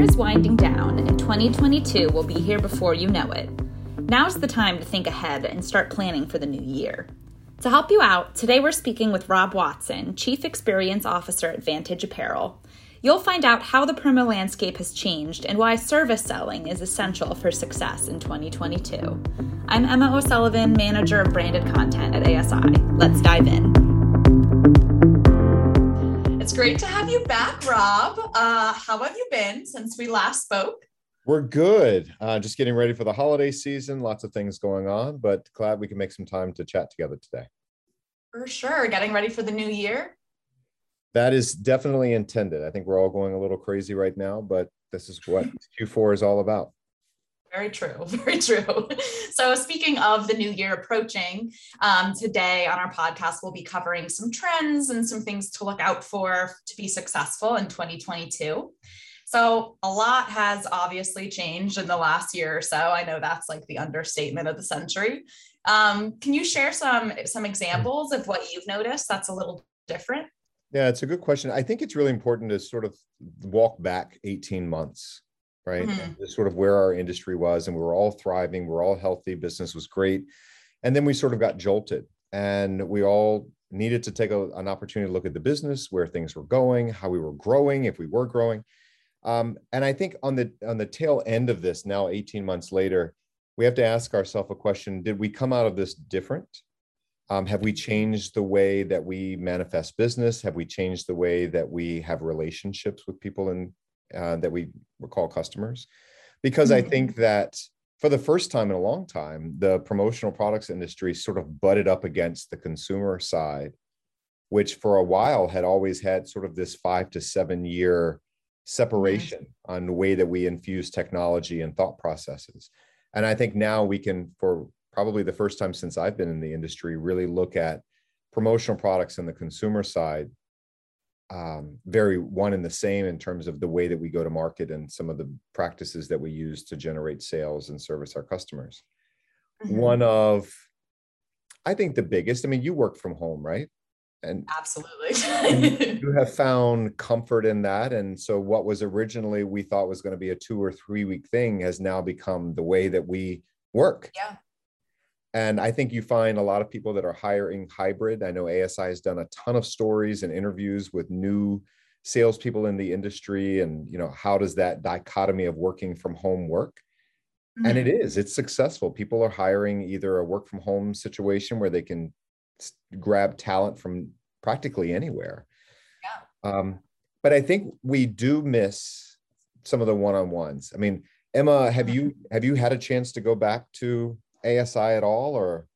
is winding down, and 2022 will be here before you know it. Now's the time to think ahead and start planning for the new year. To help you out, today we're speaking with Rob Watson, Chief Experience Officer at Vantage Apparel. You'll find out how the promo landscape has changed and why service selling is essential for success in 2022. I'm Emma O'Sullivan, Manager of Branded Content at ASI. Let's dive in. It's great to have you back, Rob. Uh, how have you been since we last spoke? We're good. Uh, just getting ready for the holiday season. Lots of things going on, but glad we can make some time to chat together today. For sure. Getting ready for the new year. That is definitely intended. I think we're all going a little crazy right now, but this is what Q4 is all about. Very true. Very true. So, speaking of the new year approaching, um, today on our podcast, we'll be covering some trends and some things to look out for to be successful in 2022. So, a lot has obviously changed in the last year or so. I know that's like the understatement of the century. Um, can you share some some examples of what you've noticed that's a little different? Yeah, it's a good question. I think it's really important to sort of walk back 18 months, right? Mm-hmm. Sort of where our industry was, and we were all thriving, we are all healthy, business was great. And then we sort of got jolted, and we all needed to take a, an opportunity to look at the business, where things were going, how we were growing, if we were growing. Um, and I think on the on the tail end of this, now 18 months later, we have to ask ourselves a question: Did we come out of this different? Um, have we changed the way that we manifest business? Have we changed the way that we have relationships with people and uh, that we call customers? Because mm-hmm. I think that for the first time in a long time, the promotional products industry sort of butted up against the consumer side, which for a while had always had sort of this five to seven year separation mm-hmm. on the way that we infuse technology and thought processes. And I think now we can, for probably the first time since I've been in the industry, really look at promotional products and the consumer side um, very one and the same in terms of the way that we go to market and some of the practices that we use to generate sales and service our customers. Mm-hmm. One of, I think the biggest, I mean, you work from home, right? And absolutely. you have found comfort in that. And so what was originally we thought was going to be a two or three week thing has now become the way that we work. Yeah. And I think you find a lot of people that are hiring hybrid. I know ASI has done a ton of stories and interviews with new salespeople in the industry, and you know how does that dichotomy of working from home work? Mm-hmm. And it mm-hmm. It's successful. People are hiring either a work from home situation where they can grab talent from practically anywhere. Yeah. Um, but I think we do miss some of the one-on-ones. I mean, Emma, have mm-hmm. you have you had a chance to go back to ASI at all, or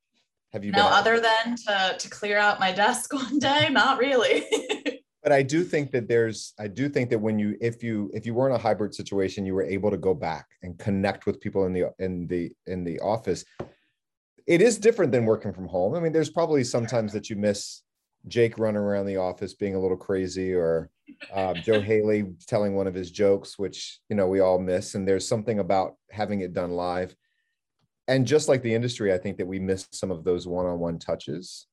have you? No, other than to to clear out my desk one day, not really. but I do think that there's, I do think that when you, if you, if you were in a hybrid situation, you were able to go back and connect with people in the in the in the office. It is different than working from home. I mean, there's probably sometimes that you miss Jake running around the office being a little crazy, or uh, Joe Haley telling one of his jokes, which you know we all miss. And there's something about having it done live and just like the industry, I think that we missed some of those one-on-one touches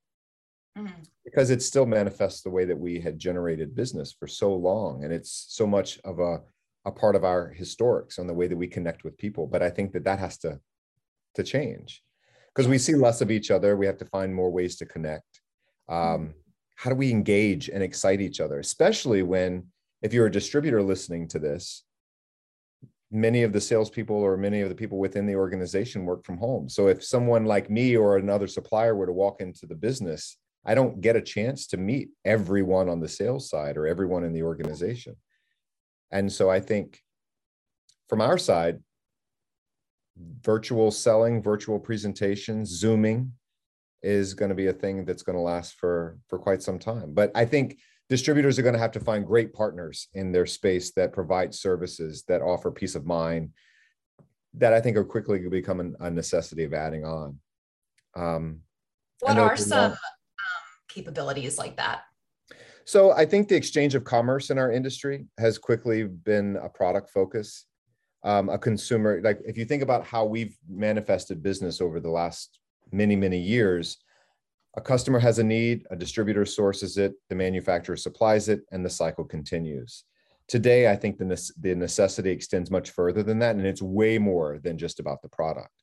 mm-hmm. because it still manifests the way that we had generated business for so long, and it's so much of a a part of our historics on the way that we connect with people. But I think that that has to to change because we see less of each other. We have to find more ways to connect. Um, mm-hmm. how do we engage and excite each other, especially when if you're a distributor listening to this many of the salespeople or many of the people within the organization work from home. So if someone like me or another supplier were to walk into the business, I don't get a chance to meet everyone on the sales side or everyone in the organization. And so I think from our side, virtual selling, virtual presentations, zooming is going to be a thing that's going to last for for quite some time. But I think distributors are going to have to find great partners in their space that provide services that offer peace of mind that I think are quickly going to become a necessity of adding on. Um, what are some um, capabilities like that? So I think the exchange of commerce in our industry has quickly been a product focus. Um, a consumer, like if you think about how we've manifested business over the last many, many years, a customer has a need, a distributor sources it, the manufacturer supplies it, and the cycle continues. Today, I think the, the necessity extends much further than that, and it's way more than just about the product.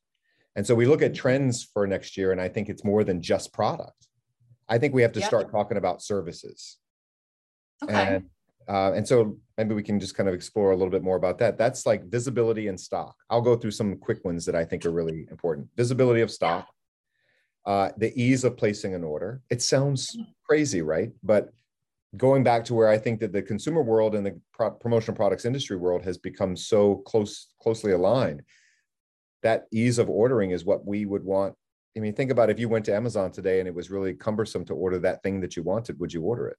And so we look at trends for next year, and I think it's more than just product. I think we have to yep. start talking about services. Okay. And, uh, and so maybe we can just kind of explore a little bit more about that. That's like visibility and stock. I'll go through some quick ones that I think are really important. Visibility of stock, uh, the ease of placing an order. It sounds mm-hmm. crazy, right? But going back to where I think that the consumer world and the pro- promotional products industry world has become so close, closely aligned. That ease of ordering is what we would want. I mean, think about if you went to Amazon today and it was really cumbersome to order that thing that you wanted, would you order it?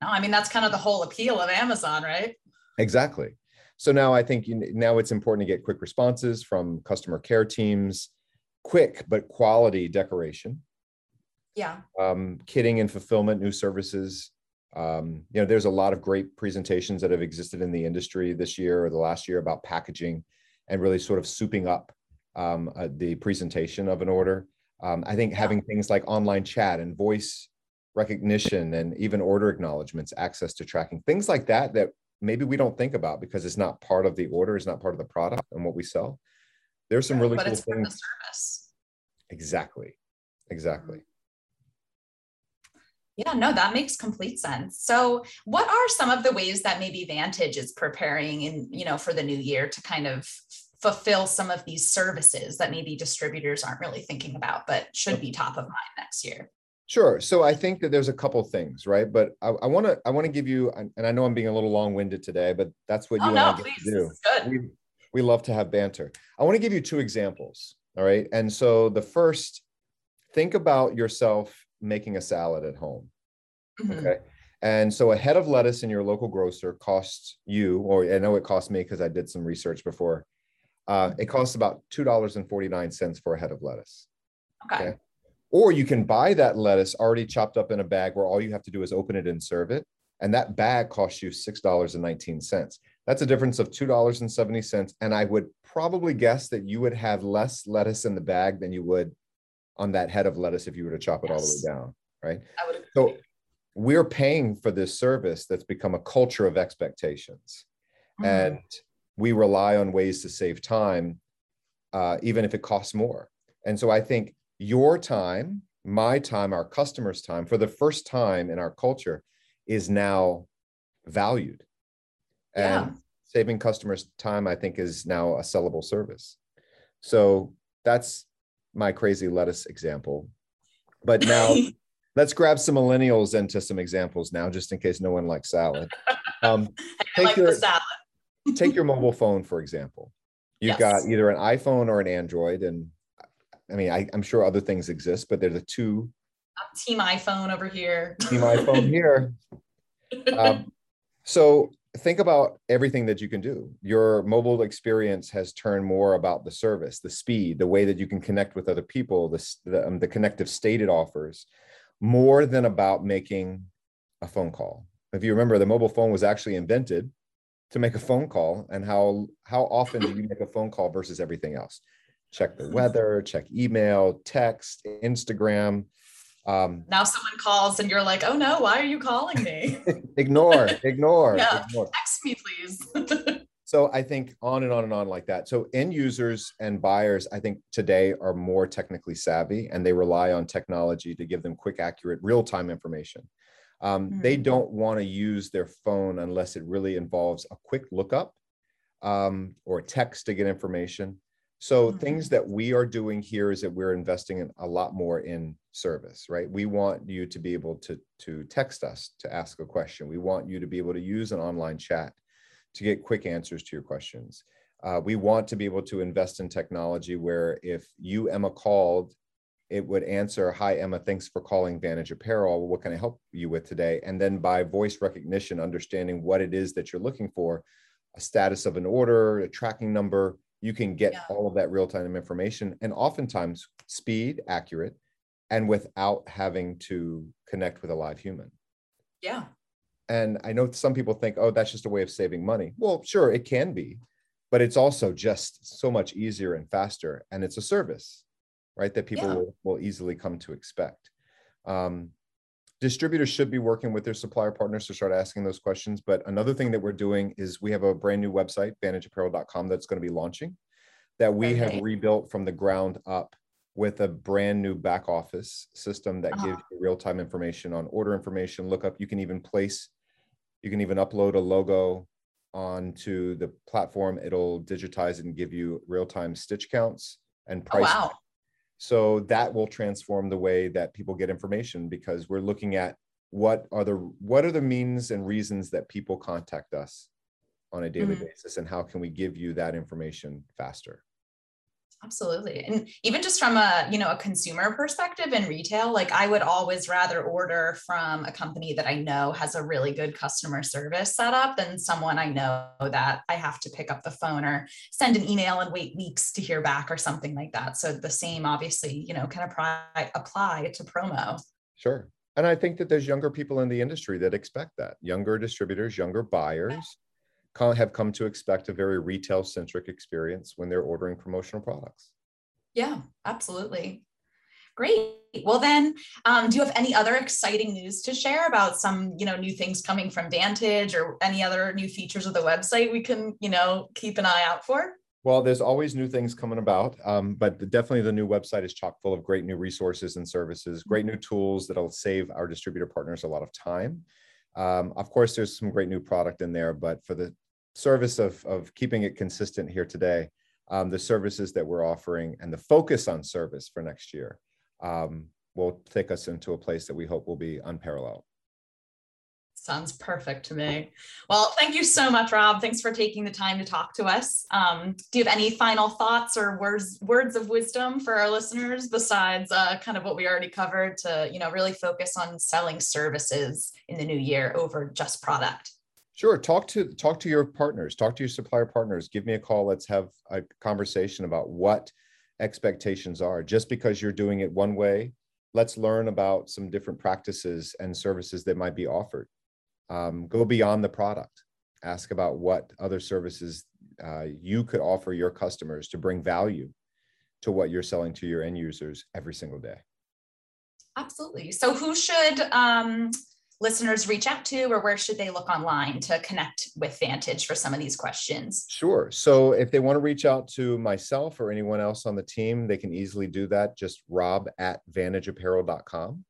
No, I mean that's kind of the whole appeal of Amazon, right? Exactly. So now I think you, now it's important to get quick responses from customer care teams, quick but quality decoration. Yeah. Um, kitting and fulfillment, new services. Um, you know, there's a lot of great presentations that have existed in the industry this year or the last year about packaging and really sort of souping up um, uh, the presentation of an order. Um, I think yeah. having things like online chat and voice recognition and even order acknowledgments, access to tracking, things like that, that maybe we don't think about because it's not part of the order, it's not part of the product and what we sell. There's some really but cool things. Exactly. Exactly. Yeah, no, that makes complete sense. So, what are some of the ways that maybe Vantage is preparing in, you know, for the new year to kind of fulfill some of these services that maybe distributors aren't really thinking about, but should be top of mind next year? Sure. So I think that there's a couple things, right? But I want to I want to give you, and I know I'm being a little long-winded today, but that's what oh, you no, and I get to do. We, we love to have banter. I want to give you two examples. All right. And so the first, think about yourself making a salad at home. Mm-hmm. Okay. And so a head of lettuce in your local grocer costs you, or I know it costs me because I did some research before. Uh, it costs about $2.49 for a head of lettuce. Okay. okay. Or you can buy that lettuce already chopped up in a bag where all you have to do is open it and serve it. And that bag costs you $6.19. That's a difference of two dollars and seventy cents. And I would probably guess that you would have less lettuce in the bag than you would on that head of lettuce if you were to chop it yes. all the way down, right? I would agree. So we're paying for this service that's become a culture of expectations. Mm. And we rely on ways to save time, uh, even if it costs more. And so I think your time, my time, our customers' time, for the first time in our culture, is now valued. And yeah. saving customers time, I think, is now a sellable service. So that's my crazy lettuce example. But now let's grab some millennials into some examples now, just in case no one likes salad. Um, take like your salad. take your mobile phone, for example. You've yes. got either an iPhone or an Android, and I mean, I, am sure other things exist, but they're the two. Team iPhone over here. Team iPhone here. Um, so think about everything that you can do. Your mobile experience has turned more about the service, the speed, the way that you can connect with other people, the, the, um, the connective state it offers, more than about making a phone call. If you remember, the mobile phone was actually invented to make a phone call, and how how often do you make a phone call versus everything else? Check the weather, check email, text, Instagram, um, now someone calls and you're like, oh no, why are you calling me? ignore, ignore, yeah. ignore. Text me, please. so I think on and on and on like that. So end users and buyers, I think today are more technically savvy and they rely on technology to give them quick, accurate, real-time information. Um, mm-hmm. They don't want to use their phone unless it really involves a quick lookup um, or text to get information. So mm-hmm. things that we are doing here is that we're investing in a lot more in service, right? We want you to be able to to text us to ask a question. We want you to be able to use an online chat to get quick answers to your questions. Uh, we want to be able to invest in technology where if you Emma called, it would answer, "Hi Emma, thanks for calling Vantage Apparel. What can I help you with today?" And then by voice recognition, understanding what it is that you're looking for, a status of an order, a tracking number you can get yeah. all of that real-time information and oftentimes speed accurate and without having to connect with a live human yeah and i know some people think oh that's just a way of saving money well sure it can be but it's also just so much easier and faster and it's a service right that people yeah. will, will easily come to expect um, distributors should be working with their supplier partners to start asking those questions. But another thing that we're doing is we have a brand new website, vantageapparel.com, that's going to be launching that we okay. have rebuilt from the ground up with a brand new back office system that uh-huh. gives you real-time information on order information lookup you can even place you can even upload a logo onto the platform it'll digitize it and give you real-time stitch counts and price oh, wow. so that will transform the way that people get information because we're looking at what are the what are the means and reasons that people contact us on a daily mm-hmm. basis and how can we give you that information faster Absolutely. And even just from a, you know, a consumer perspective in retail, like I would always rather order from a company that I know has a really good customer service setup than someone I know that I have to pick up the phone or send an email and wait weeks to hear back or something like that. So the same obviously, you know, can apply apply to promo. Sure. And I think that there's younger people in the industry that expect that. Younger distributors, younger buyers have come to expect a very retail centric experience when they're ordering promotional products. Yeah, absolutely. Great. Well, then, um, do you have any other exciting news to share about some, you know, new things coming from Vantage or any other new features of the website we can, you know, keep an eye out for? Well, there's always new things coming about, um, but the, definitely the new website is chock full of great new resources and services, great new tools that'll save our distributor partners a lot of time. Um, of course, there's some great new product in there, but for the service of, of keeping it consistent here today, um, the services that we're offering and the focus on service for next year um, will take us into a place that we hope will be unparalleled. Sounds perfect to me. Well, thank you so much, Rob. Thanks for taking the time to talk to us. Um, do you have any final thoughts or words words of wisdom for our listeners besides uh, kind of what we already covered to you know really focus on selling services in the new year over just product? Sure. Talk to talk to your partners. Talk to your supplier partners. Give me a call. Let's have a conversation about what expectations are. Just because you're doing it one way, let's learn about some different practices and services that might be offered. Um, go beyond the product. Ask about what other services uh, you could offer your customers to bring value to what you're selling to your end users every single day. Absolutely. So, who should um, listeners reach out to, or where should they look online to connect with Vantage for some of these questions? Sure. So if they want to reach out to myself or anyone else on the team, they can easily do that. Just rob at vantageapparel.com.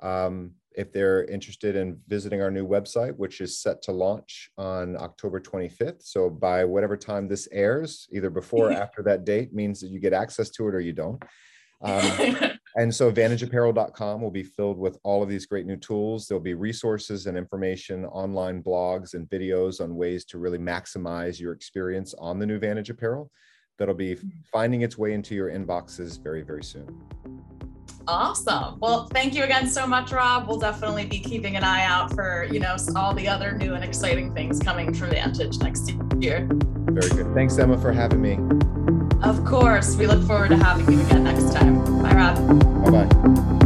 Um, if they're interested in visiting our new website, which is set to launch on October 25th. So by whatever time this airs, either before or after that date means that you get access to it or you don't. Um, and so vantageapparel.com will be filled with all of these great new tools. There'll be resources and information, online blogs and videos on ways to really maximize your experience on the new Vantage Apparel that'll be mm. finding its way into your inboxes very, very soon. Awesome. Well, thank you again so much, Rob. We'll definitely be keeping an eye out for, you know, all the other new and exciting things coming from Vantage next year. Very good. Thanks, Emma, for having me. Of course. We look forward to having you again next time. Bye, Rob. Bye bye.